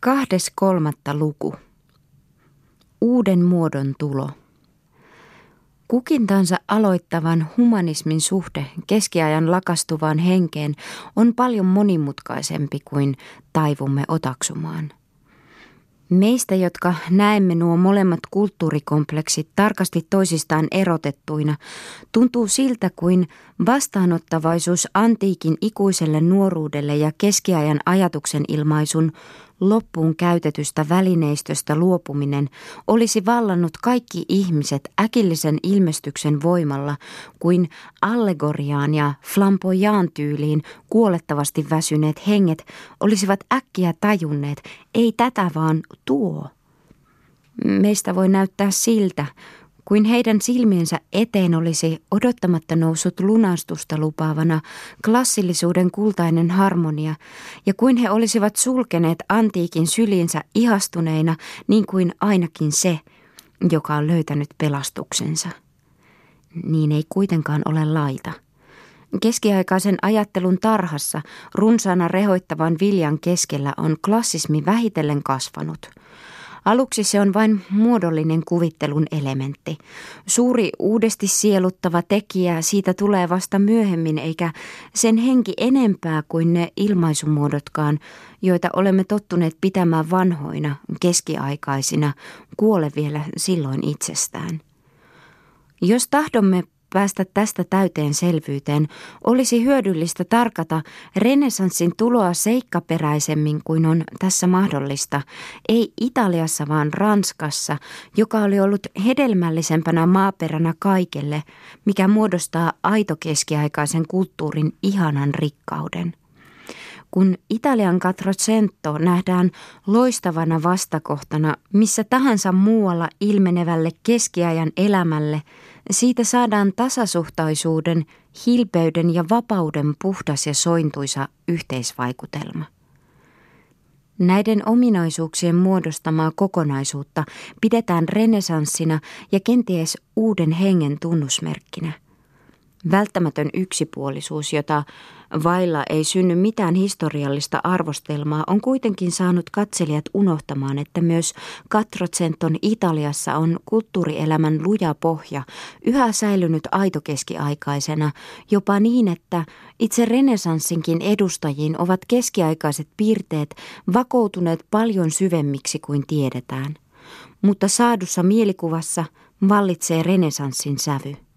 Kahdes kolmatta luku. Uuden muodon tulo. Kukintansa aloittavan humanismin suhde keskiajan lakastuvaan henkeen on paljon monimutkaisempi kuin taivumme otaksumaan – Meistä, jotka näemme nuo molemmat kulttuurikompleksit tarkasti toisistaan erotettuina, tuntuu siltä kuin vastaanottavaisuus antiikin ikuiselle nuoruudelle ja keskiajan ajatuksen ilmaisun loppuun käytetystä välineistöstä luopuminen olisi vallannut kaikki ihmiset äkillisen ilmestyksen voimalla kuin allegoriaan ja flamboyaan tyyliin kuolettavasti väsyneet henget olisivat äkkiä tajunneet, ei tätä vaan tuo. Meistä voi näyttää siltä, kuin heidän silmiensä eteen olisi odottamatta noussut lunastusta lupaavana klassillisuuden kultainen harmonia, ja kuin he olisivat sulkeneet antiikin syliinsä ihastuneina, niin kuin ainakin se, joka on löytänyt pelastuksensa. Niin ei kuitenkaan ole laita. Keskiaikaisen ajattelun tarhassa runsaana rehoittavan viljan keskellä on klassismi vähitellen kasvanut – Aluksi se on vain muodollinen kuvittelun elementti. Suuri uudesti sieluttava tekijä siitä tulee vasta myöhemmin, eikä sen henki enempää kuin ne ilmaisumuodotkaan, joita olemme tottuneet pitämään vanhoina, keskiaikaisina, kuole vielä silloin itsestään. Jos tahdomme päästä tästä täyteen selvyyteen, olisi hyödyllistä tarkata renesanssin tuloa seikkaperäisemmin kuin on tässä mahdollista, ei Italiassa vaan Ranskassa, joka oli ollut hedelmällisempänä maaperänä kaikelle, mikä muodostaa aitokeskiaikaisen kulttuurin ihanan rikkauden. Kun Italian Quattrocento nähdään loistavana vastakohtana missä tahansa muualla ilmenevälle keskiajan elämälle, siitä saadaan tasasuhtaisuuden, hilpeyden ja vapauden puhdas ja sointuisa yhteisvaikutelma. Näiden ominaisuuksien muodostamaa kokonaisuutta pidetään renesanssina ja kenties uuden hengen tunnusmerkkinä – Välttämätön yksipuolisuus, jota vailla ei synny mitään historiallista arvostelmaa, on kuitenkin saanut katselijat unohtamaan, että myös Quattrocenton Italiassa on kulttuurielämän luja pohja yhä säilynyt aitokeskiaikaisena, jopa niin, että itse renesanssinkin edustajiin ovat keskiaikaiset piirteet vakoutuneet paljon syvemmiksi kuin tiedetään. Mutta saadussa mielikuvassa vallitsee renesanssin sävy.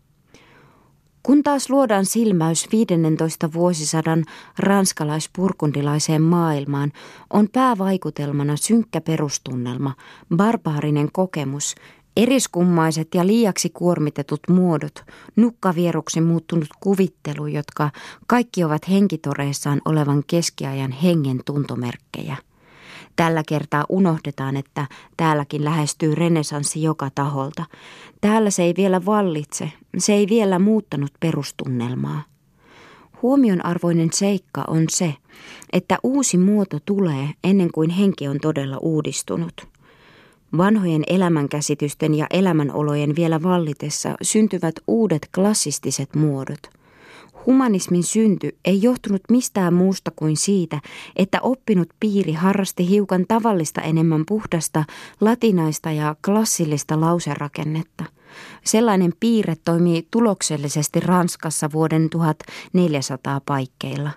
Kun taas luodaan silmäys 15 vuosisadan ranskalaispurkundilaiseen maailmaan, on päävaikutelmana synkkä perustunnelma, barbaarinen kokemus, eriskummaiset ja liiaksi kuormitetut muodot, nukkavieruksi muuttunut kuvittelu, jotka kaikki ovat henkitoreissaan olevan keskiajan hengen tuntomerkkejä – Tällä kertaa unohdetaan, että täälläkin lähestyy renesanssi joka taholta. Täällä se ei vielä vallitse, se ei vielä muuttanut perustunnelmaa. Huomionarvoinen seikka on se, että uusi muoto tulee ennen kuin henki on todella uudistunut. Vanhojen elämänkäsitysten ja elämänolojen vielä vallitessa syntyvät uudet klassistiset muodot – Humanismin synty ei johtunut mistään muusta kuin siitä, että oppinut piiri harrasti hiukan tavallista enemmän puhdasta, latinaista ja klassillista lauserakennetta. Sellainen piirre toimii tuloksellisesti Ranskassa vuoden 1400 paikkeilla.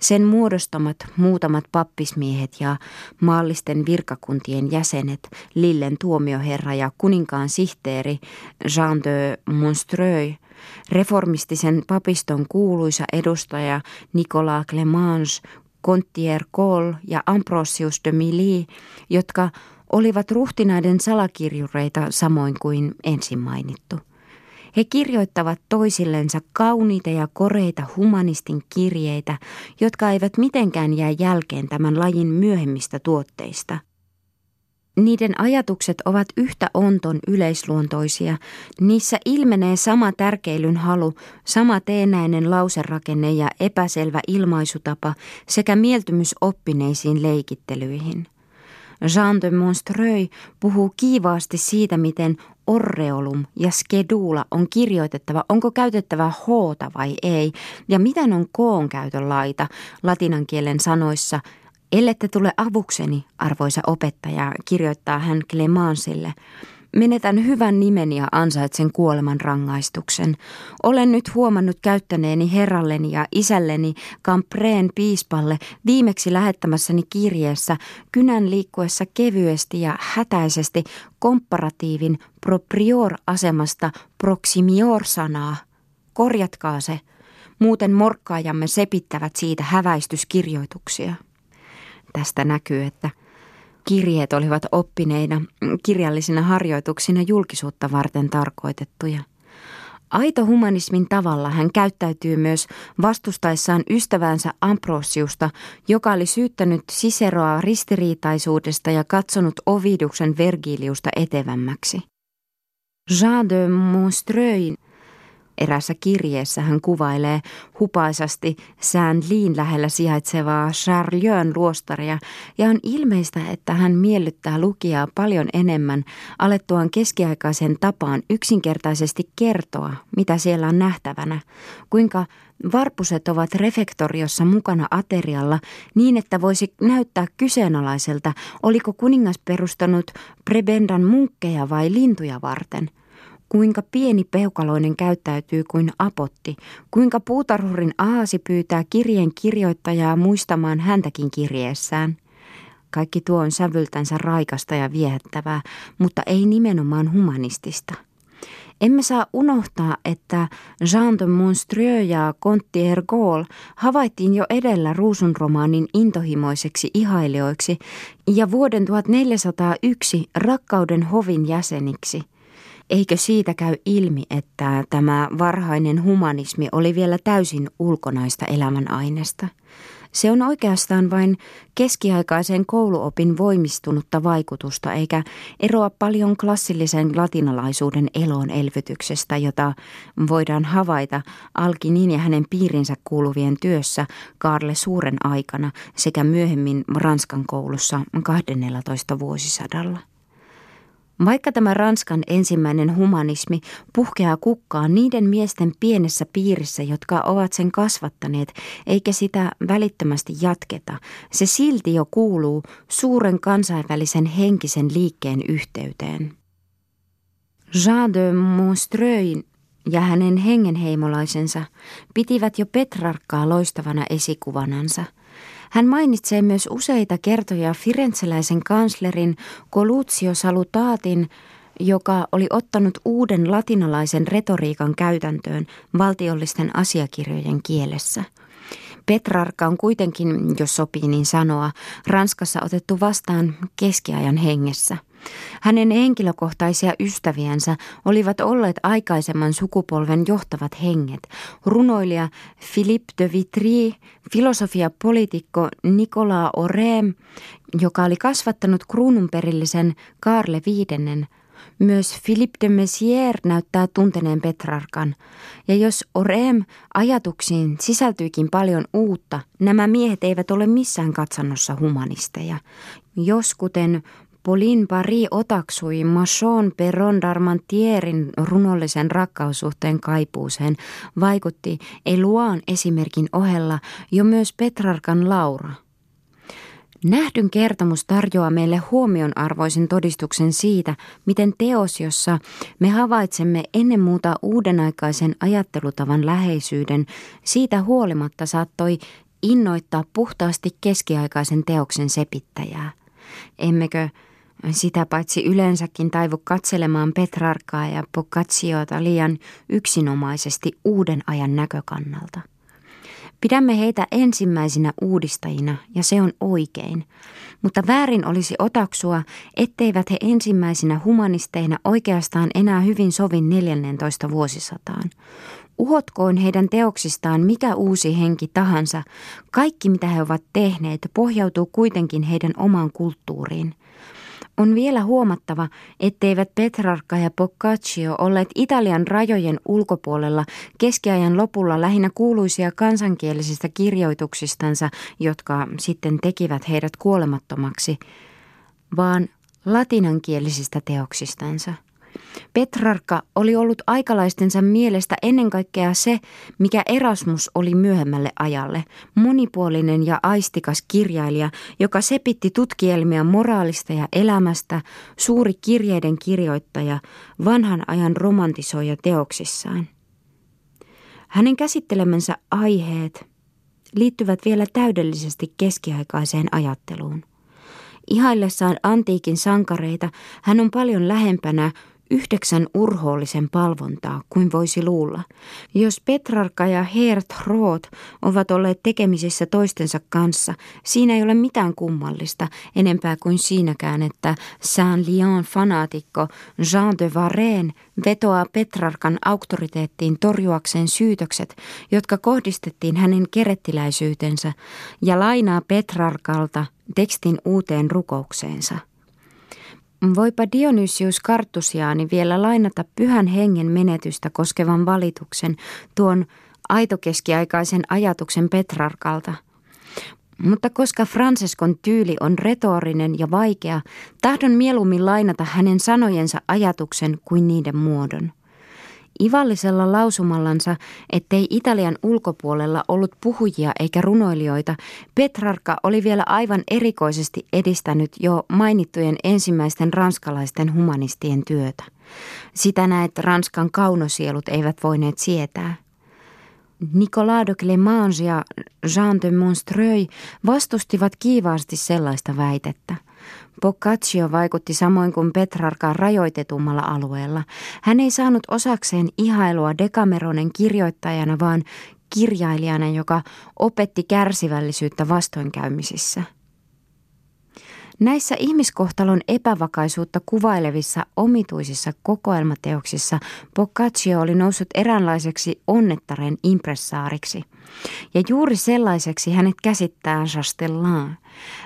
Sen muodostamat muutamat pappismiehet ja maallisten virkakuntien jäsenet, Lillen tuomioherra ja kuninkaan sihteeri Jean de Monstreuil – Reformistisen papiston kuuluisa edustaja Nicolas Clemange, Contier Cole ja Ambrosius de Milly, jotka olivat ruhtinaiden salakirjureita samoin kuin ensin mainittu. He kirjoittavat toisillensa kauniita ja koreita humanistin kirjeitä, jotka eivät mitenkään jää jälkeen tämän lajin myöhemmistä tuotteista – niiden ajatukset ovat yhtä onton yleisluontoisia. Niissä ilmenee sama tärkeilyn halu, sama teenäinen lauserakenne ja epäselvä ilmaisutapa sekä mieltymys oppineisiin leikittelyihin. Jean de Monstreuil puhuu kiivaasti siitä, miten orreolum ja skedula on kirjoitettava, onko käytettävä h vai ei, ja miten on koon käytön laita latinan kielen sanoissa Ellette tule avukseni, arvoisa opettaja, kirjoittaa hän Clemansille. Menetän hyvän nimeni ja ansaitsen kuoleman rangaistuksen. Olen nyt huomannut käyttäneeni herralleni ja isälleni Campreen piispalle viimeksi lähettämässäni kirjeessä kynän liikkuessa kevyesti ja hätäisesti komparatiivin proprior-asemasta proximior-sanaa. Korjatkaa se, muuten morkkaajamme sepittävät siitä häväistyskirjoituksia. Tästä näkyy, että kirjeet olivat oppineina kirjallisina harjoituksina julkisuutta varten tarkoitettuja. Aito humanismin tavalla hän käyttäytyy myös vastustaessaan ystävänsä Ambrosiusta, joka oli syyttänyt Siseroa ristiriitaisuudesta ja katsonut Oviduksen Vergiliusta etevämmäksi. Jean de Monstreuil Erässä kirjeessä hän kuvailee hupaisasti Saint-Lin lähellä sijaitsevaa Charlieu'n luostaria ja on ilmeistä, että hän miellyttää lukijaa paljon enemmän alettuaan keskiaikaisen tapaan yksinkertaisesti kertoa, mitä siellä on nähtävänä, kuinka Varpuset ovat refektoriossa mukana aterialla niin, että voisi näyttää kyseenalaiselta, oliko kuningas perustanut prebendan munkkeja vai lintuja varten – kuinka pieni peukaloinen käyttäytyy kuin apotti, kuinka puutarhurin aasi pyytää kirjeen kirjoittajaa muistamaan häntäkin kirjeessään. Kaikki tuo on sävyltänsä raikasta ja viehättävää, mutta ei nimenomaan humanistista. Emme saa unohtaa, että Jean de Monstreux ja Conti Ergol havaittiin jo edellä ruusunromaanin intohimoiseksi ihailijoiksi ja vuoden 1401 rakkauden hovin jäseniksi – Eikö siitä käy ilmi, että tämä varhainen humanismi oli vielä täysin ulkonaista elämän aineesta? Se on oikeastaan vain keskiaikaisen kouluopin voimistunutta vaikutusta, eikä eroa paljon klassillisen latinalaisuuden elon elvytyksestä, jota voidaan havaita Alkinin ja hänen piirinsä kuuluvien työssä Karle Suuren aikana sekä myöhemmin Ranskan koulussa 12 vuosisadalla. Vaikka tämä Ranskan ensimmäinen humanismi puhkeaa kukkaan niiden miesten pienessä piirissä, jotka ovat sen kasvattaneet, eikä sitä välittömästi jatketa, se silti jo kuuluu suuren kansainvälisen henkisen liikkeen yhteyteen. Jean de Monstreuil ja hänen hengenheimolaisensa pitivät jo Petrarkkaa loistavana esikuvanansa – hän mainitsee myös useita kertoja firenzeläisen kanslerin Coluccio Salutatin, joka oli ottanut uuden latinalaisen retoriikan käytäntöön valtiollisten asiakirjojen kielessä. Petrarka on kuitenkin, jos sopii niin sanoa, Ranskassa otettu vastaan keskiajan hengessä. Hänen henkilökohtaisia ystäviänsä olivat olleet aikaisemman sukupolven johtavat henget, runoilija Philippe de Vitry, filosofia-poliitikko Nicolas Orem, joka oli kasvattanut kruununperillisen Karle viidennen, myös Philippe de Messier näyttää tunteneen Petrarkan, ja jos Orem ajatuksiin sisältyykin paljon uutta, nämä miehet eivät ole missään katsannossa humanisteja. Jos kuten Pauline Paris otaksui Machon Perron d'Armantierin runollisen rakkaussuhteen kaipuuseen, vaikutti Eluan esimerkin ohella jo myös Petrarkan Laura. Nähdyn kertomus tarjoaa meille huomionarvoisen todistuksen siitä, miten teos, jossa me havaitsemme ennen muuta uudenaikaisen ajattelutavan läheisyyden, siitä huolimatta saattoi innoittaa puhtaasti keskiaikaisen teoksen sepittäjää. Emmekö sitä paitsi yleensäkin taivu katselemaan Petrarkaa ja Boccaccioita liian yksinomaisesti uuden ajan näkökannalta. Pidämme heitä ensimmäisinä uudistajina ja se on oikein, mutta väärin olisi otaksua, etteivät he ensimmäisinä humanisteina oikeastaan enää hyvin sovin 14 vuosisataan. Uhotkoon heidän teoksistaan mikä uusi henki tahansa, kaikki mitä he ovat tehneet pohjautuu kuitenkin heidän omaan kulttuuriin – on vielä huomattava, etteivät Petrarca ja Boccaccio olleet Italian rajojen ulkopuolella keskiajan lopulla lähinnä kuuluisia kansankielisistä kirjoituksistansa, jotka sitten tekivät heidät kuolemattomaksi, vaan latinankielisistä teoksistansa. Petrarka oli ollut aikalaistensa mielestä ennen kaikkea se, mikä Erasmus oli myöhemmälle ajalle, monipuolinen ja aistikas kirjailija, joka sepitti tutkielmia moraalista ja elämästä, suuri kirjeiden kirjoittaja, vanhan ajan romantisoija teoksissaan. Hänen käsittelemänsä aiheet liittyvät vielä täydellisesti keskiaikaiseen ajatteluun. Ihaillessaan antiikin sankareita hän on paljon lähempänä yhdeksän urhoollisen palvontaa kuin voisi luulla. Jos Petrarka ja Hert Roth ovat olleet tekemisissä toistensa kanssa, siinä ei ole mitään kummallista, enempää kuin siinäkään, että Saint-Lyon fanaatikko Jean de Varenne vetoaa Petrarkan auktoriteettiin torjuakseen syytökset, jotka kohdistettiin hänen kerettiläisyytensä, ja lainaa Petrarkalta tekstin uuteen rukoukseensa. Voipa Dionysius Kartusiaani vielä lainata pyhän hengen menetystä koskevan valituksen tuon aitokeskiaikaisen ajatuksen Petrarkalta. Mutta koska Franceskon tyyli on retorinen ja vaikea, tahdon mieluummin lainata hänen sanojensa ajatuksen kuin niiden muodon. Ivallisella lausumallansa, ettei Italian ulkopuolella ollut puhujia eikä runoilijoita, Petrarka oli vielä aivan erikoisesti edistänyt jo mainittujen ensimmäisten ranskalaisten humanistien työtä. Sitä näet Ranskan kaunosielut eivät voineet sietää. Nicolas de Clémence ja Jean de Monstreuil vastustivat kiivaasti sellaista väitettä. Boccaccio vaikutti samoin kuin Petrarka rajoitetummalla alueella. Hän ei saanut osakseen ihailua Dekameronen kirjoittajana, vaan kirjailijana, joka opetti kärsivällisyyttä vastoinkäymisissä. Näissä ihmiskohtalon epävakaisuutta kuvailevissa omituisissa kokoelmateoksissa Boccaccio oli noussut eräänlaiseksi onnettaren impressaariksi. Ja juuri sellaiseksi hänet käsittää Chastellan.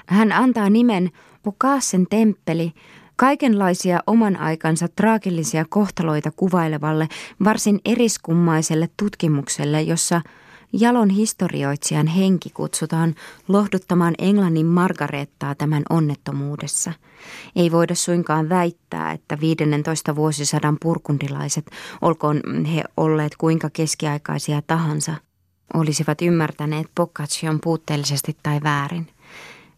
Hän antaa nimen Bokaasen temppeli kaikenlaisia oman aikansa traagillisia kohtaloita kuvailevalle varsin eriskummaiselle tutkimukselle, jossa Jalon historioitsijan henki kutsutaan lohduttamaan Englannin Margarettaa tämän onnettomuudessa. Ei voida suinkaan väittää, että 15 vuosisadan purkundilaiset, olkoon he olleet kuinka keskiaikaisia tahansa, olisivat ymmärtäneet Boccaccion puutteellisesti tai väärin –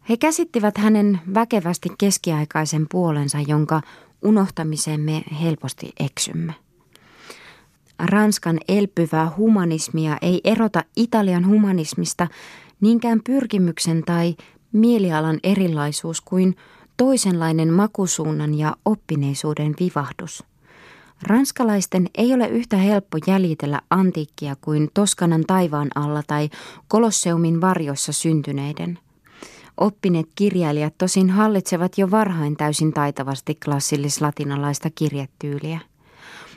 he käsittivät hänen väkevästi keskiaikaisen puolensa, jonka unohtamiseen me helposti eksymme. Ranskan elpyvää humanismia ei erota Italian humanismista niinkään pyrkimyksen tai mielialan erilaisuus kuin toisenlainen makusuunnan ja oppineisuuden vivahdus. Ranskalaisten ei ole yhtä helppo jäljitellä antiikkia kuin Toskanan taivaan alla tai Kolosseumin varjossa syntyneiden – Oppineet kirjailijat tosin hallitsevat jo varhain täysin taitavasti klassillis-latinalaista kirjetyyliä.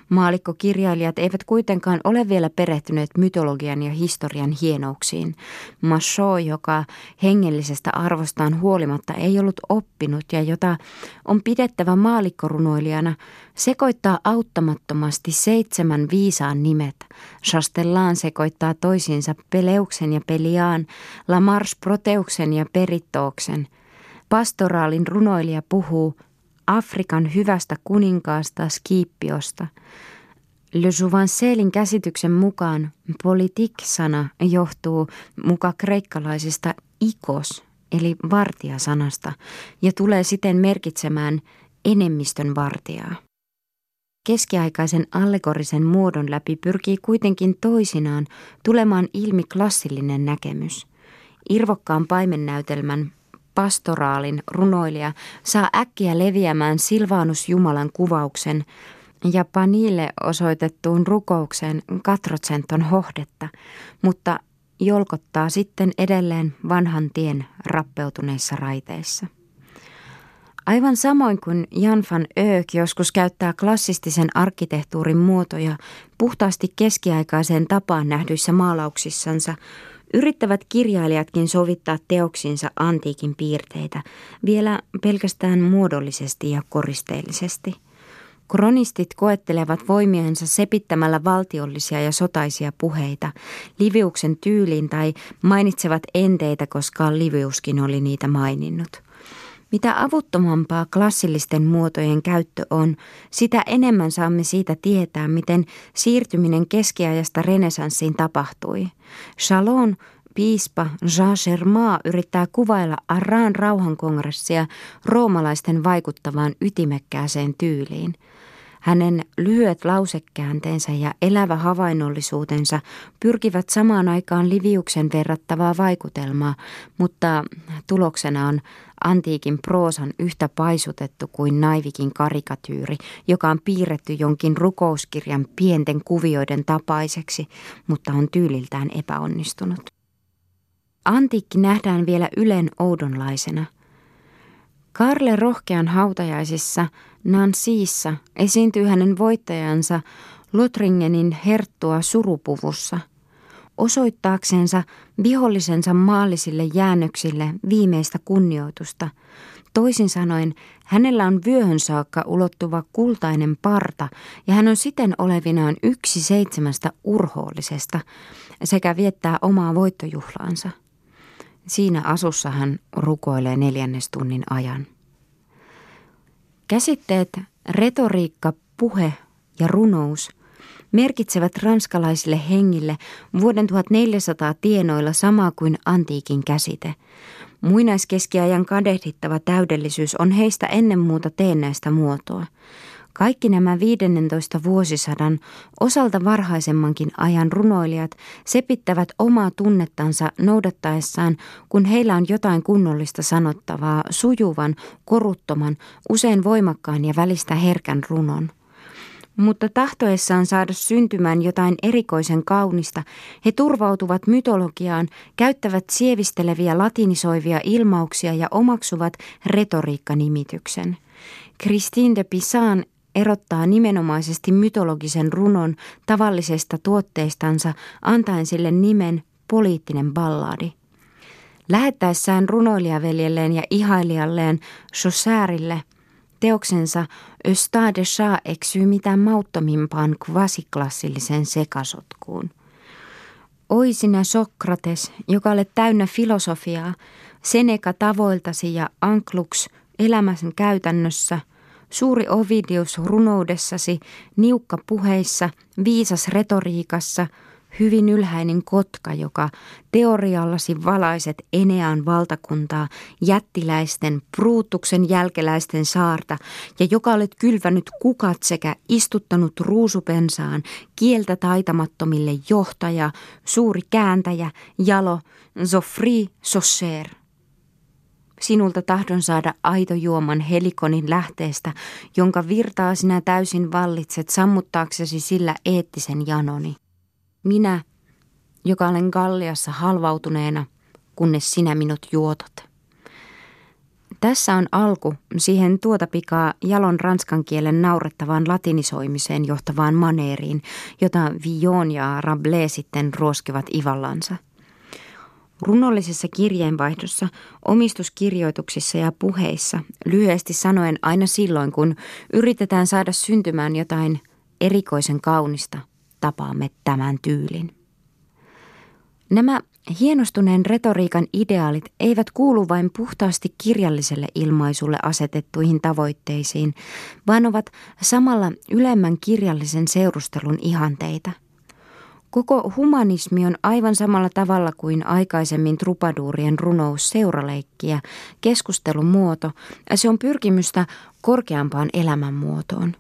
Maalikkokirjailijat eivät kuitenkaan ole vielä perehtyneet mytologian ja historian hienouksiin. Machot, joka hengellisestä arvostaan huolimatta ei ollut oppinut ja jota on pidettävä maalikkorunoilijana, sekoittaa auttamattomasti seitsemän viisaan nimet. Chastellan sekoittaa toisiinsa Peleuksen ja Peliaan, Lamars Proteuksen ja Perittooksen. Pastoraalin runoilija puhuu Afrikan hyvästä kuninkaasta Skiippiosta. Le Jouvencelin käsityksen mukaan politik-sana johtuu muka kreikkalaisesta ikos, eli vartijasanasta, ja tulee siten merkitsemään enemmistön vartijaa. Keskiaikaisen allegorisen muodon läpi pyrkii kuitenkin toisinaan tulemaan ilmi klassillinen näkemys. Irvokkaan paimennäytelmän pastoraalin runoilija saa äkkiä leviämään Silvanus Jumalan kuvauksen ja Panille osoitettuun rukoukseen Katrotsenton hohdetta, mutta jolkottaa sitten edelleen vanhan tien rappeutuneissa raiteissa. Aivan samoin kuin Jan van Eyck joskus käyttää klassistisen arkkitehtuurin muotoja puhtaasti keskiaikaiseen tapaan nähdyissä maalauksissansa, Yrittävät kirjailijatkin sovittaa teoksinsa antiikin piirteitä vielä pelkästään muodollisesti ja koristeellisesti. Kronistit koettelevat voimiensa sepittämällä valtiollisia ja sotaisia puheita, Liviuksen tyyliin tai mainitsevat enteitä, koska Liviuskin oli niitä maininnut. Mitä avuttomampaa klassillisten muotojen käyttö on, sitä enemmän saamme siitä tietää, miten siirtyminen keskiajasta renesanssiin tapahtui. Chalon piispa Jean Germain yrittää kuvailla Arran rauhankongressia roomalaisten vaikuttavaan ytimekkääseen tyyliin – hänen lyhyet lausekäänteensä ja elävä havainnollisuutensa pyrkivät samaan aikaan Liviuksen verrattavaa vaikutelmaa, mutta tuloksena on antiikin proosan yhtä paisutettu kuin naivikin karikatyyri, joka on piirretty jonkin rukouskirjan pienten kuvioiden tapaiseksi, mutta on tyyliltään epäonnistunut. Antiikki nähdään vielä ylen oudonlaisena. Karle rohkean hautajaisissa Nancyissa esiintyy hänen voittajansa Lotringenin herttua surupuvussa, osoittaaksensa vihollisensa maallisille jäännöksille viimeistä kunnioitusta. Toisin sanoen, hänellä on vyöhön saakka ulottuva kultainen parta ja hän on siten olevinaan yksi seitsemästä urhoollisesta sekä viettää omaa voittojuhlaansa. Siinä asussa hän rukoilee neljännestunnin ajan. Käsitteet retoriikka, puhe ja runous merkitsevät ranskalaisille hengille vuoden 1400 tienoilla samaa kuin antiikin käsite. Muinaiskeskiajan kadehdittava täydellisyys on heistä ennen muuta teennäistä muotoa. Kaikki nämä 15 vuosisadan osalta varhaisemmankin ajan runoilijat sepittävät omaa tunnettansa noudattaessaan, kun heillä on jotain kunnollista sanottavaa, sujuvan, koruttoman, usein voimakkaan ja välistä herkän runon. Mutta tahtoessaan saada syntymään jotain erikoisen kaunista, he turvautuvat mytologiaan, käyttävät sievisteleviä latinisoivia ilmauksia ja omaksuvat retoriikkanimityksen. Christine de Pisan erottaa nimenomaisesti mytologisen runon tavallisesta tuotteistansa antaen sille nimen poliittinen balladi. Lähettäessään runoilijaveljelleen ja ihailijalleen Chaucerille teoksensa Östa de Chat eksyy mitään mauttomimpaan kvasiklassillisen sekasotkuun. Oi sinä Sokrates, joka olet täynnä filosofiaa, Seneca tavoiltasi ja Anklux elämän käytännössä – Suuri Ovidius runoudessasi, niukka puheissa, viisas retoriikassa, hyvin ylhäinen kotka, joka teoriallasi valaiset Enean valtakuntaa, jättiläisten, pruutuksen jälkeläisten saarta, ja joka olet kylvänyt kukat sekä istuttanut ruusupensaan, kieltä taitamattomille johtaja, suuri kääntäjä, jalo, Zofri Sosser. Sinulta tahdon saada aito juoman helikonin lähteestä, jonka virtaa sinä täysin vallitset sammuttaaksesi sillä eettisen janoni. Minä, joka olen Galliassa halvautuneena, kunnes sinä minut juotat. Tässä on alku siihen tuota pikaa jalon ranskan kielen naurettavaan latinisoimiseen johtavaan maneeriin, jota Villon ja Rabelais sitten ruoskivat ivallansa. Runollisessa kirjeenvaihdossa, omistuskirjoituksissa ja puheissa, lyhyesti sanoen aina silloin, kun yritetään saada syntymään jotain erikoisen kaunista, tapaamme tämän tyylin. Nämä hienostuneen retoriikan ideaalit eivät kuulu vain puhtaasti kirjalliselle ilmaisulle asetettuihin tavoitteisiin, vaan ovat samalla ylemmän kirjallisen seurustelun ihanteita – Koko humanismi on aivan samalla tavalla kuin aikaisemmin trupaduurien runous seuraleikkiä, keskustelun muoto, ja se on pyrkimystä korkeampaan elämänmuotoon.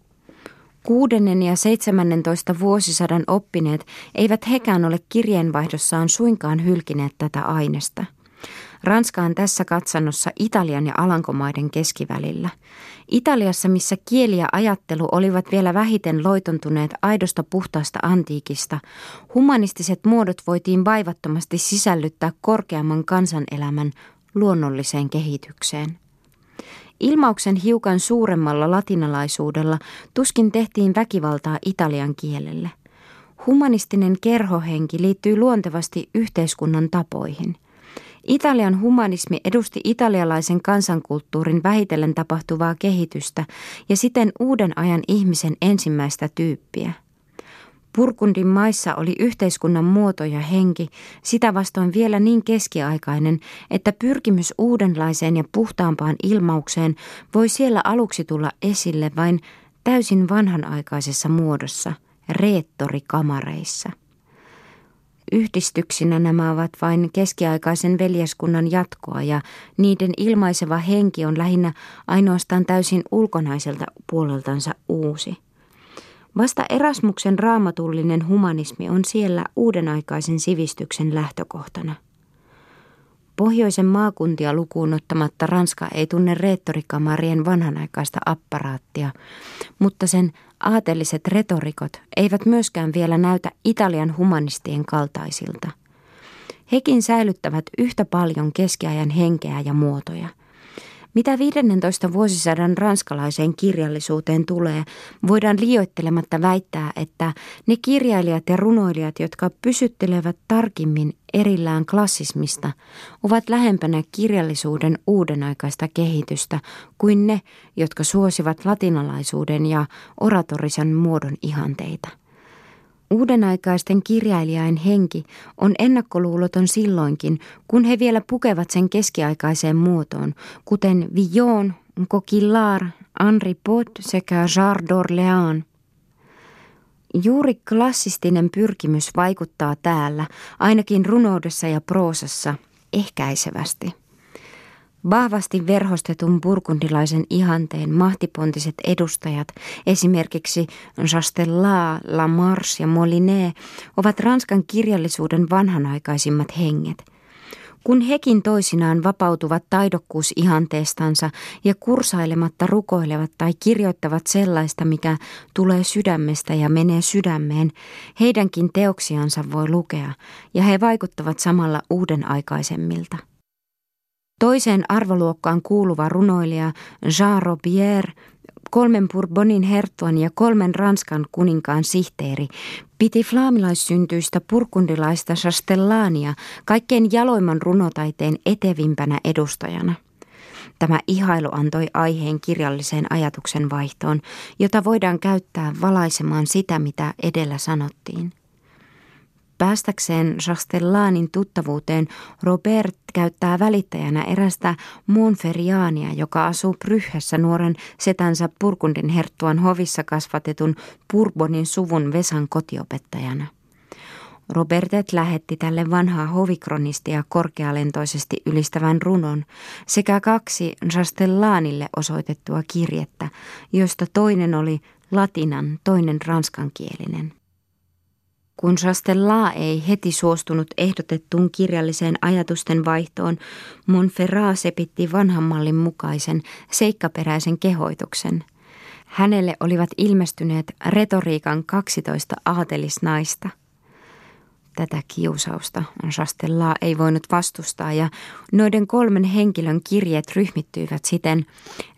Kuudennen ja 17 vuosisadan oppineet eivät hekään ole kirjeenvaihdossaan suinkaan hylkineet tätä aineesta – Ranska on tässä katsannossa Italian ja Alankomaiden keskivälillä. Italiassa, missä kieli ja ajattelu olivat vielä vähiten loitontuneet aidosta puhtaasta antiikista, humanistiset muodot voitiin vaivattomasti sisällyttää korkeamman kansanelämän luonnolliseen kehitykseen. Ilmauksen hiukan suuremmalla latinalaisuudella tuskin tehtiin väkivaltaa italian kielelle. Humanistinen kerhohenki liittyy luontevasti yhteiskunnan tapoihin – Italian humanismi edusti italialaisen kansankulttuurin vähitellen tapahtuvaa kehitystä ja siten uuden ajan ihmisen ensimmäistä tyyppiä. Purkundin maissa oli yhteiskunnan muoto ja henki, sitä vastoin vielä niin keskiaikainen, että pyrkimys uudenlaiseen ja puhtaampaan ilmaukseen voi siellä aluksi tulla esille vain täysin vanhanaikaisessa muodossa, reettorikamareissa. Yhdistyksinä nämä ovat vain keskiaikaisen veljeskunnan jatkoa ja niiden ilmaiseva henki on lähinnä ainoastaan täysin ulkonaiselta puoleltansa uusi. Vasta Erasmuksen raamatullinen humanismi on siellä uudenaikaisen sivistyksen lähtökohtana. Pohjoisen maakuntia lukuun ottamatta Ranska ei tunne reettorikamarien vanhanaikaista apparaattia, mutta sen aateliset retorikot eivät myöskään vielä näytä Italian humanistien kaltaisilta. Hekin säilyttävät yhtä paljon keskiajan henkeä ja muotoja – mitä 15 vuosisadan ranskalaiseen kirjallisuuteen tulee, voidaan liioittelematta väittää, että ne kirjailijat ja runoilijat, jotka pysyttelevät tarkimmin erillään klassismista, ovat lähempänä kirjallisuuden uudenaikaista kehitystä kuin ne, jotka suosivat latinalaisuuden ja oratorisen muodon ihanteita. Uudenaikaisten kirjailijain henki on ennakkoluuloton silloinkin, kun he vielä pukevat sen keskiaikaiseen muotoon, kuten Villon, Coquillard, Henri Pot sekä Jarre d'Orléans. Juuri klassistinen pyrkimys vaikuttaa täällä, ainakin runoudessa ja proosassa, ehkäisevästi. Vahvasti verhostetun burgundilaisen ihanteen mahtipontiset edustajat, esimerkiksi Chastelat, Lamarche ja Molinet, ovat Ranskan kirjallisuuden vanhanaikaisimmat henget. Kun hekin toisinaan vapautuvat taidokkuusihanteestansa ja kursailematta rukoilevat tai kirjoittavat sellaista, mikä tulee sydämestä ja menee sydämeen, heidänkin teoksiansa voi lukea, ja he vaikuttavat samalla uuden aikaisemmilta. Toiseen arvoluokkaan kuuluva runoilija Jean Robier, kolmen Bourbonin herttuan ja kolmen Ranskan kuninkaan sihteeri, piti flaamilaissyntyistä purkundilaista Chastellania kaikkein jaloimman runotaiteen etevimpänä edustajana. Tämä ihailu antoi aiheen kirjalliseen ajatuksen vaihtoon, jota voidaan käyttää valaisemaan sitä, mitä edellä sanottiin. Päästäkseen Chastellanin tuttavuuteen Robert käyttää välittäjänä erästä Monferiania, joka asuu Pryhässä nuoren setänsä Purkundin herttuan hovissa kasvatetun Purbonin suvun Vesan kotiopettajana. Robertet lähetti tälle vanhaa hovikronistia korkealentoisesti ylistävän runon sekä kaksi Chastellanille osoitettua kirjettä, joista toinen oli latinan, toinen ranskankielinen. Kun Chastella ei heti suostunut ehdotettuun kirjalliseen ajatusten vaihtoon, Monferrat sepitti vanhan mallin mukaisen, seikkaperäisen kehoituksen. Hänelle olivat ilmestyneet retoriikan 12 aatelisnaista. Tätä kiusausta Chastella ei voinut vastustaa ja noiden kolmen henkilön kirjeet ryhmittyivät siten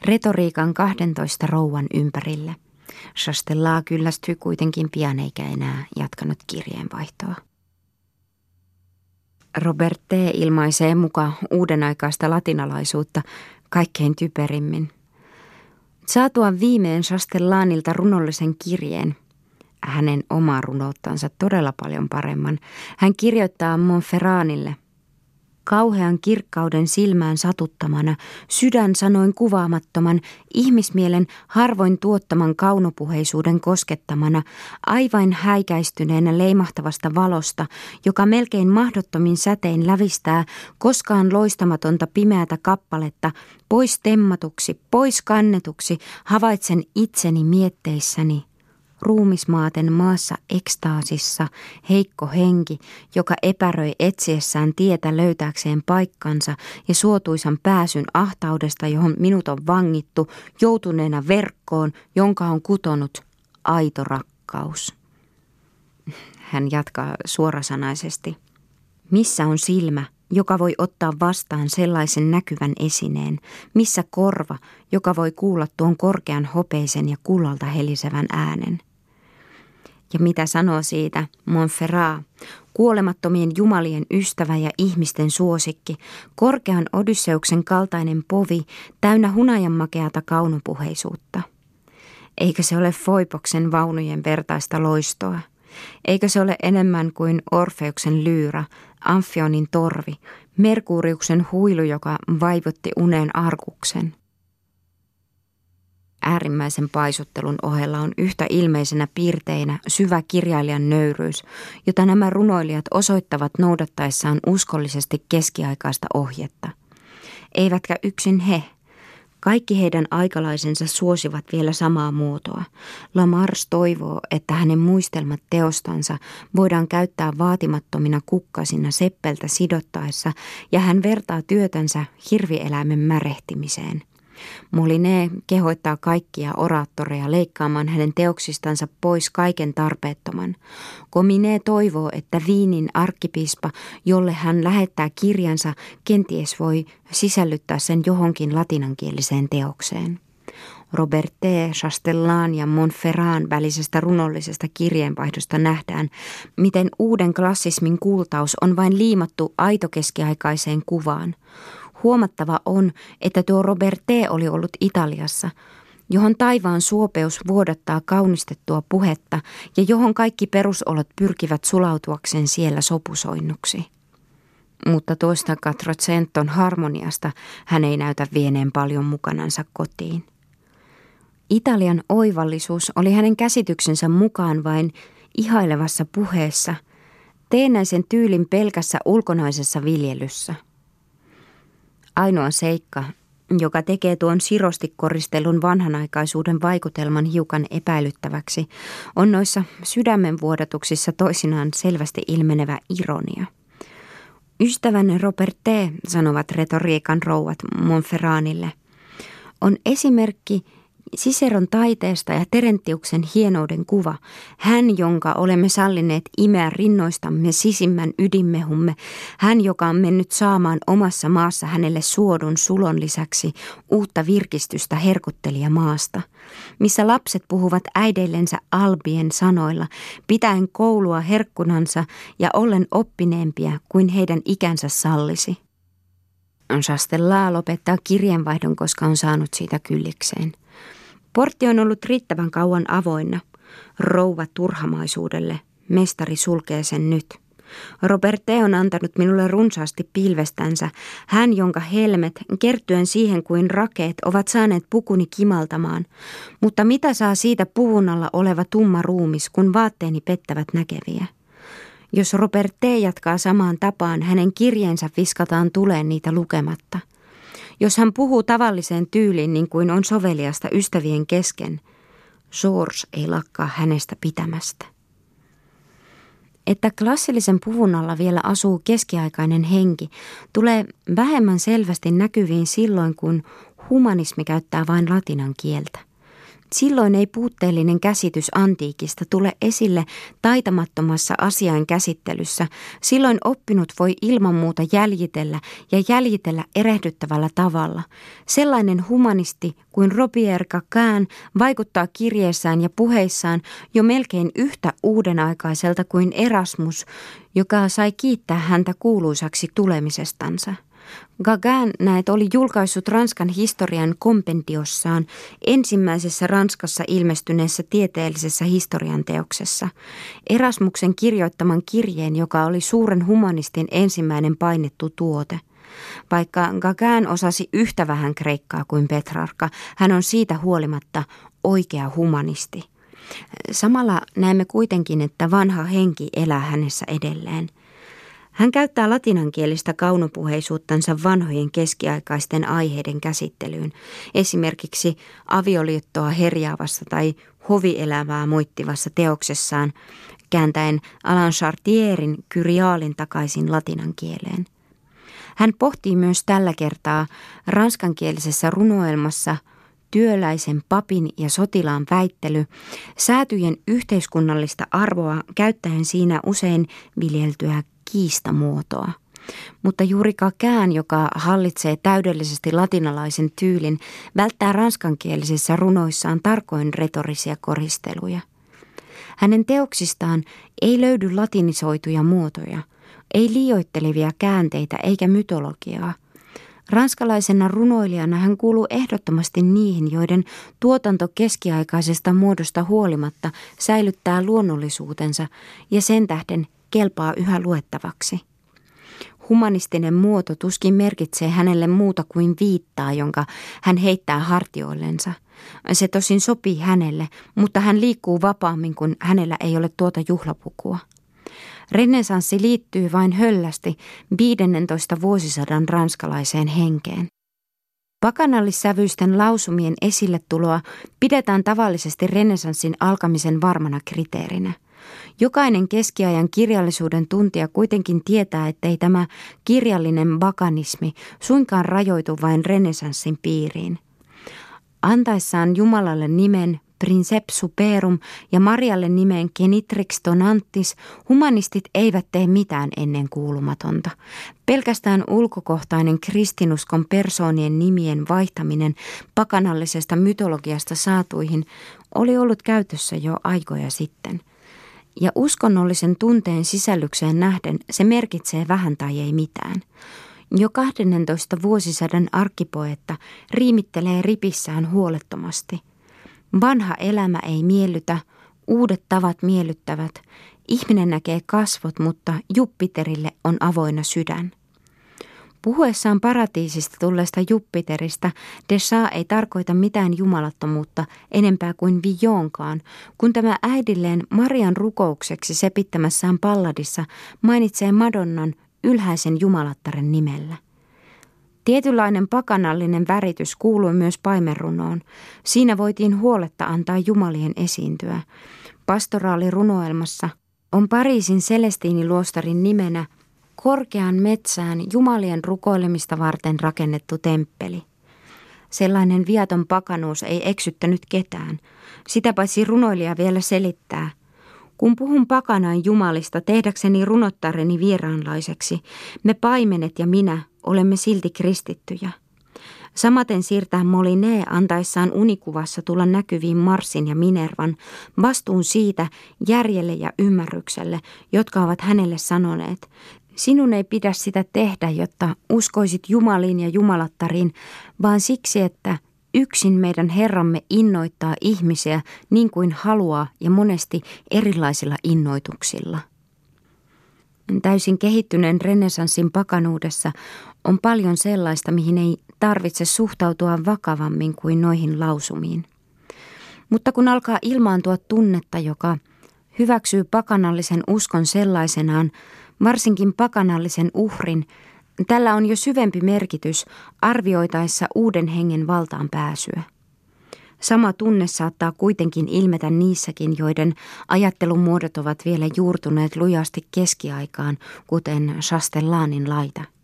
retoriikan 12 rouvan ympärille – Chastellaa kyllästyi kuitenkin pian eikä enää jatkanut kirjeenvaihtoa. Robert T. ilmaisee muka uudenaikaista latinalaisuutta kaikkein typerimmin. Saatuaan viimeen Chastellanilta runollisen kirjeen, hänen omaa runouttansa todella paljon paremman, hän kirjoittaa Monferranille – kauhean kirkkauden silmään satuttamana, sydän sanoin kuvaamattoman, ihmismielen harvoin tuottaman kaunopuheisuuden koskettamana, aivan häikäistyneenä leimahtavasta valosta, joka melkein mahdottomin sätein lävistää koskaan loistamatonta pimeätä kappaletta, pois temmatuksi, pois kannetuksi, havaitsen itseni mietteissäni – ruumismaaten maassa ekstaasissa heikko henki, joka epäröi etsiessään tietä löytääkseen paikkansa ja suotuisan pääsyn ahtaudesta, johon minut on vangittu, joutuneena verkkoon, jonka on kutonut aito rakkaus. Hän jatkaa suorasanaisesti. Missä on silmä, joka voi ottaa vastaan sellaisen näkyvän esineen, missä korva, joka voi kuulla tuon korkean hopeisen ja kullalta helisevän äänen. Ja mitä sanoo siitä Montferrat, kuolemattomien jumalien ystävä ja ihmisten suosikki, korkean Odysseuksen kaltainen povi, täynnä hunajanmakeata kaunopuheisuutta. Eikä se ole Foipoksen vaunujen vertaista loistoa. Eikö se ole enemmän kuin Orfeuksen lyyrä, Amfionin torvi, Merkuriuksen huilu, joka vaivutti unen arkuksen? Äärimmäisen paisuttelun ohella on yhtä ilmeisenä piirteinä syvä kirjailijan nöyryys, jota nämä runoilijat osoittavat noudattaessaan uskollisesti keskiaikaista ohjetta. Eivätkä yksin he – kaikki heidän aikalaisensa suosivat vielä samaa muotoa. Lamars toivoo, että hänen muistelmat teostansa voidaan käyttää vaatimattomina kukkasina seppeltä sidottaessa, ja hän vertaa työtänsä hirvieläimen märehtimiseen – Moline kehoittaa kaikkia oraattoreja leikkaamaan hänen teoksistansa pois kaiken tarpeettoman. Komine toivoo, että Viinin arkkipiispa, jolle hän lähettää kirjansa, kenties voi sisällyttää sen johonkin latinankieliseen teokseen. Roberte, Chastellan ja Montferran välisestä runollisesta kirjeenvaihdosta nähdään, miten uuden klassismin kultaus on vain liimattu aitokeskiaikaiseen kuvaan. Huomattava on, että tuo Roberte oli ollut Italiassa, johon taivaan suopeus vuodattaa kaunistettua puhetta ja johon kaikki perusolot pyrkivät sulautuakseen siellä sopusoinnuksi. Mutta tuosta Catrocenton harmoniasta hän ei näytä vieneen paljon mukanansa kotiin. Italian oivallisuus oli hänen käsityksensä mukaan vain ihailevassa puheessa, teennäisen tyylin pelkässä ulkonaisessa viljelyssä – Ainoa seikka, joka tekee tuon sirosti koristelun vanhanaikaisuuden vaikutelman hiukan epäilyttäväksi, on noissa sydämenvuodatuksissa toisinaan selvästi ilmenevä ironia. Ystävänne Robert T., sanovat retoriikan rouvat Monferranille, on esimerkki – Siseron taiteesta ja Terentiuksen hienouden kuva, hän, jonka olemme sallineet imeä rinnoistamme sisimmän ydinmehumme, hän, joka on mennyt saamaan omassa maassa hänelle suodun sulon lisäksi uutta virkistystä herkuttelija maasta, missä lapset puhuvat äideillensä albien sanoilla, pitäen koulua herkkunansa ja ollen oppineempia kuin heidän ikänsä sallisi. Chastellaa lopettaa kirjeenvaihdon, koska on saanut siitä kyllikseen – Portti on ollut riittävän kauan avoinna. Rouva turhamaisuudelle. Mestari sulkee sen nyt. Roberte on antanut minulle runsaasti pilvestänsä, hän jonka helmet, kertyen siihen kuin rakeet, ovat saaneet pukuni kimaltamaan. Mutta mitä saa siitä puvun alla oleva tumma ruumis, kun vaatteeni pettävät näkeviä? Jos Roberte jatkaa samaan tapaan, hänen kirjeensä viskataan tuleen niitä lukematta – hän puhuu tavalliseen tyyliin niin kuin on soveliasta ystävien kesken, George ei lakkaa hänestä pitämästä. Että klassillisen puvun alla vielä asuu keskiaikainen henki, tulee vähemmän selvästi näkyviin silloin, kun humanismi käyttää vain latinan kieltä. Silloin ei puutteellinen käsitys antiikista tule esille taitamattomassa asian käsittelyssä. Silloin oppinut voi ilman muuta jäljitellä ja jäljitellä erehdyttävällä tavalla. Sellainen humanisti kuin Robert Cacan vaikuttaa kirjeessään ja puheissaan jo melkein yhtä uudenaikaiselta kuin Erasmus, joka sai kiittää häntä kuuluisaksi tulemisestansa. Gauguin näet oli julkaissut Ranskan historian kompendiossaan ensimmäisessä Ranskassa ilmestyneessä tieteellisessä historian teoksessa. Erasmuksen kirjoittaman kirjeen, joka oli suuren humanistin ensimmäinen painettu tuote. Vaikka Gauguin osasi yhtä vähän kreikkaa kuin Petrarka, hän on siitä huolimatta oikea humanisti. Samalla näemme kuitenkin, että vanha henki elää hänessä edelleen – hän käyttää latinankielistä kaunopuheisuuttansa vanhojen keskiaikaisten aiheiden käsittelyyn, esimerkiksi avioliittoa herjaavassa tai hovielämää moittivassa teoksessaan, kääntäen Alan Chartierin kyriaalin takaisin latinan kieleen. Hän pohtii myös tällä kertaa ranskankielisessä runoelmassa työläisen papin ja sotilaan väittely, säätyjen yhteiskunnallista arvoa käyttäen siinä usein viljeltyä kiistamuotoa. Mutta juuri Kään, joka hallitsee täydellisesti latinalaisen tyylin, välttää ranskankielisissä runoissaan tarkoin retorisia koristeluja. Hänen teoksistaan ei löydy latinisoituja muotoja, ei liioittelevia käänteitä eikä mytologiaa. Ranskalaisena runoilijana hän kuuluu ehdottomasti niihin, joiden tuotanto keskiaikaisesta muodosta huolimatta säilyttää luonnollisuutensa ja sen tähden kelpaa yhä luettavaksi. Humanistinen muoto tuskin merkitsee hänelle muuta kuin viittaa, jonka hän heittää hartioillensa. Se tosin sopii hänelle, mutta hän liikkuu vapaammin, kun hänellä ei ole tuota juhlapukua. Renesanssi liittyy vain höllästi 15 vuosisadan ranskalaiseen henkeen. Pakanallissävyisten lausumien esille tuloa pidetään tavallisesti renesanssin alkamisen varmana kriteerinä. Jokainen keskiajan kirjallisuuden tuntija kuitenkin tietää, ettei tämä kirjallinen bakanismi suinkaan rajoitu vain renesanssin piiriin. Antaessaan Jumalalle nimen Princep Superum ja Marialle nimeen Genitrix Donantis, humanistit eivät tee mitään ennen kuulumatonta. Pelkästään ulkokohtainen kristinuskon persoonien nimien vaihtaminen pakanallisesta mytologiasta saatuihin oli ollut käytössä jo aikoja sitten. Ja uskonnollisen tunteen sisällykseen nähden se merkitsee vähän tai ei mitään. Jo 12 vuosisadan arkkipoetta riimittelee ripissään huolettomasti – Vanha elämä ei miellytä, uudet tavat miellyttävät. Ihminen näkee kasvot, mutta Jupiterille on avoinna sydän. Puhuessaan paratiisista tulleesta Jupiterista, Desa ei tarkoita mitään jumalattomuutta enempää kuin Vionkaan, kun tämä äidilleen Marian rukoukseksi sepittämässään palladissa mainitsee Madonnan ylhäisen jumalattaren nimellä. Tietynlainen pakanallinen väritys kuului myös paimenrunoon. Siinä voitiin huoletta antaa jumalien esiintyä. Pastoraalirunoelmassa on Pariisin Celestiiniluostarin nimenä korkean metsään jumalien rukoilemista varten rakennettu temppeli. Sellainen viaton pakanuus ei eksyttänyt ketään. Sitä paitsi runoilija vielä selittää. Kun puhun pakanain jumalista tehdäkseni runottareni vieraanlaiseksi, me paimenet ja minä olemme silti kristittyjä. Samaten siirtää Moline antaessaan unikuvassa tulla näkyviin Marsin ja Minervan vastuun siitä järjelle ja ymmärrykselle, jotka ovat hänelle sanoneet, sinun ei pidä sitä tehdä, jotta uskoisit Jumaliin ja Jumalattariin, vaan siksi, että yksin meidän Herramme innoittaa ihmisiä niin kuin haluaa ja monesti erilaisilla innoituksilla. Täysin kehittyneen renesanssin pakanuudessa on paljon sellaista, mihin ei tarvitse suhtautua vakavammin kuin noihin lausumiin. Mutta kun alkaa ilmaantua tunnetta, joka hyväksyy pakanallisen uskon sellaisenaan, varsinkin pakanallisen uhrin, tällä on jo syvempi merkitys arvioitaessa uuden hengen valtaan pääsyä. Sama tunne saattaa kuitenkin ilmetä niissäkin, joiden ajattelumuodot ovat vielä juurtuneet lujasti keskiaikaan, kuten Chastellanin laita.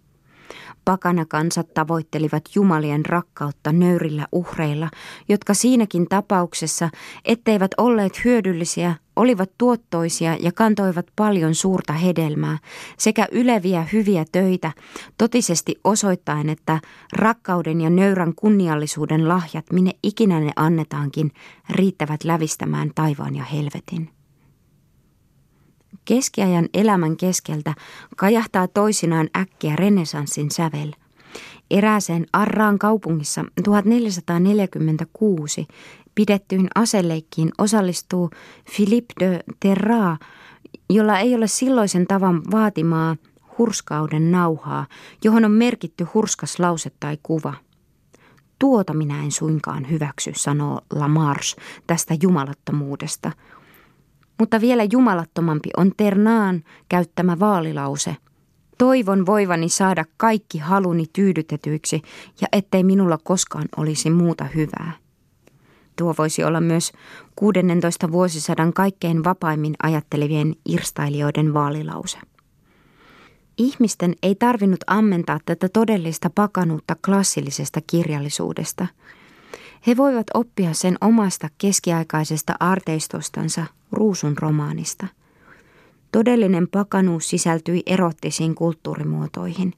Pakanakansat tavoittelivat jumalien rakkautta nöyrillä uhreilla, jotka siinäkin tapauksessa, etteivät olleet hyödyllisiä, olivat tuottoisia ja kantoivat paljon suurta hedelmää sekä yleviä hyviä töitä, totisesti osoittaen, että rakkauden ja nöyrän kunniallisuuden lahjat, minne ikinä ne annetaankin, riittävät lävistämään taivaan ja helvetin. Keskiajan elämän keskeltä kajahtaa toisinaan äkkiä renesanssin sävel. Erääseen Arraan kaupungissa 1446 pidettyyn aseleikkiin osallistuu Philippe de Terra, jolla ei ole silloisen tavan vaatimaa hurskauden nauhaa, johon on merkitty hurskas lause tai kuva. Tuota minä en suinkaan hyväksy, sanoo Lamarche tästä jumalattomuudesta – mutta vielä jumalattomampi on Ternaan käyttämä vaalilause. Toivon voivani saada kaikki haluni tyydytetyiksi ja ettei minulla koskaan olisi muuta hyvää. Tuo voisi olla myös 16 vuosisadan kaikkein vapaimmin ajattelevien irstailijoiden vaalilause. Ihmisten ei tarvinnut ammentaa tätä todellista pakanuutta klassillisesta kirjallisuudesta – he voivat oppia sen omasta keskiaikaisesta arteistostansa ruusun romaanista. Todellinen pakanuus sisältyi erottisiin kulttuurimuotoihin.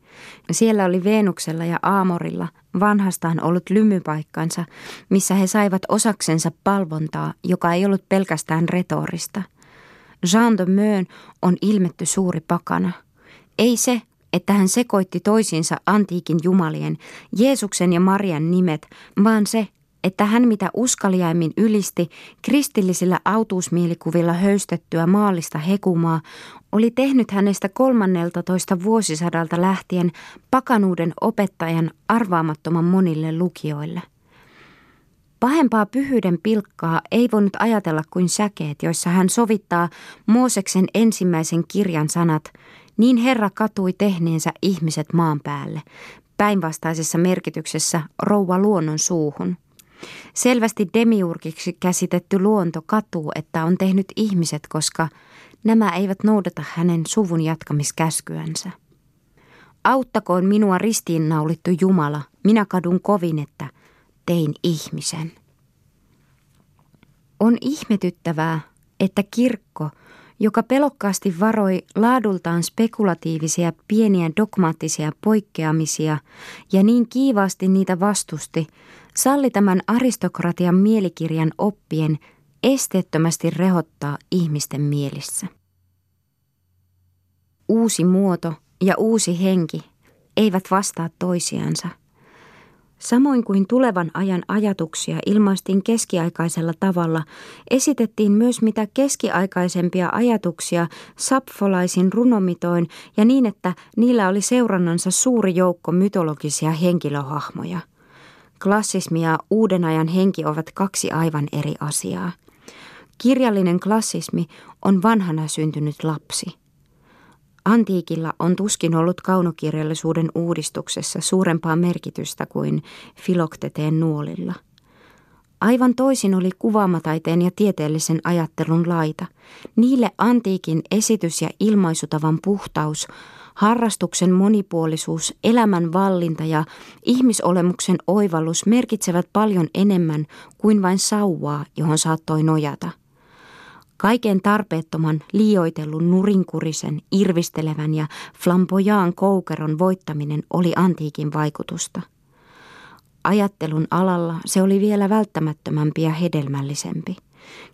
Siellä oli Veenuksella ja Aamorilla vanhastaan ollut lymypaikkansa, missä he saivat osaksensa palvontaa, joka ei ollut pelkästään retorista. Jean de Meun on ilmetty suuri pakana. Ei se, että hän sekoitti toisiinsa antiikin jumalien, Jeesuksen ja Marian nimet, vaan se, että hän mitä uskaliaimmin ylisti kristillisillä autuusmielikuvilla höystettyä maallista hekumaa, oli tehnyt hänestä 13 vuosisadalta lähtien pakanuuden opettajan arvaamattoman monille lukijoille. Pahempaa pyhyyden pilkkaa ei voinut ajatella kuin säkeet, joissa hän sovittaa Mooseksen ensimmäisen kirjan sanat, niin Herra katui tehneensä ihmiset maan päälle, päinvastaisessa merkityksessä rouva luonnon suuhun. Selvästi demiurgiksi käsitetty luonto katuu, että on tehnyt ihmiset, koska nämä eivät noudata hänen suvun jatkamiskäskyänsä. Auttakoon minua ristiinnaulittu Jumala, minä kadun kovin, että tein ihmisen. On ihmetyttävää, että kirkko, joka pelokkaasti varoi laadultaan spekulatiivisia pieniä dogmaattisia poikkeamisia ja niin kiivaasti niitä vastusti, salli tämän aristokratian mielikirjan oppien esteettömästi rehottaa ihmisten mielissä. Uusi muoto ja uusi henki eivät vastaa toisiansa – Samoin kuin tulevan ajan ajatuksia ilmaistiin keskiaikaisella tavalla, esitettiin myös mitä keskiaikaisempia ajatuksia sapfolaisin runomitoin ja niin, että niillä oli seurannansa suuri joukko mytologisia henkilöhahmoja. Klassismi ja uuden ajan henki ovat kaksi aivan eri asiaa. Kirjallinen klassismi on vanhana syntynyt lapsi – Antiikilla on tuskin ollut kaunokirjallisuuden uudistuksessa suurempaa merkitystä kuin Filokteteen nuolilla. Aivan toisin oli kuvaamataiteen ja tieteellisen ajattelun laita. Niille antiikin esitys- ja ilmaisutavan puhtaus, harrastuksen monipuolisuus, elämän vallinta ja ihmisolemuksen oivallus merkitsevät paljon enemmän kuin vain sauvaa, johon saattoi nojata – Kaiken tarpeettoman, liioitellun, nurinkurisen, irvistelevän ja flamboyaan koukeron voittaminen oli antiikin vaikutusta. Ajattelun alalla se oli vielä välttämättömämpi ja hedelmällisempi.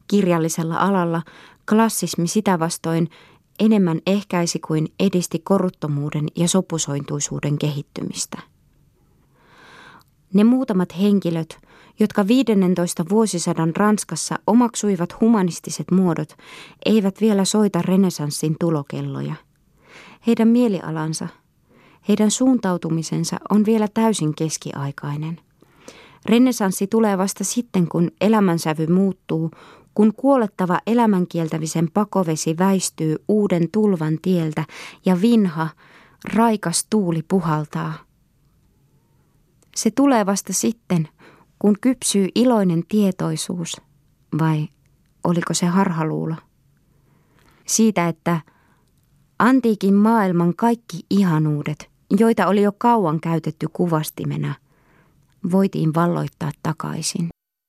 Kirjallisella alalla klassismi sitä vastoin enemmän ehkäisi kuin edisti koruttomuuden ja sopusointuisuuden kehittymistä. Ne muutamat henkilöt, jotka 15 vuosisadan Ranskassa omaksuivat humanistiset muodot, eivät vielä soita renesanssin tulokelloja. Heidän mielialansa, heidän suuntautumisensa on vielä täysin keskiaikainen. Renesanssi tulee vasta sitten, kun elämänsävy muuttuu, kun kuolettava elämänkieltävisen pakovesi väistyy uuden tulvan tieltä ja vinha, raikas tuuli puhaltaa. Se tulee vasta sitten, kun kypsyy iloinen tietoisuus, vai oliko se harhaluulo? Siitä, että antiikin maailman kaikki ihanuudet, joita oli jo kauan käytetty kuvastimena, voitiin valloittaa takaisin.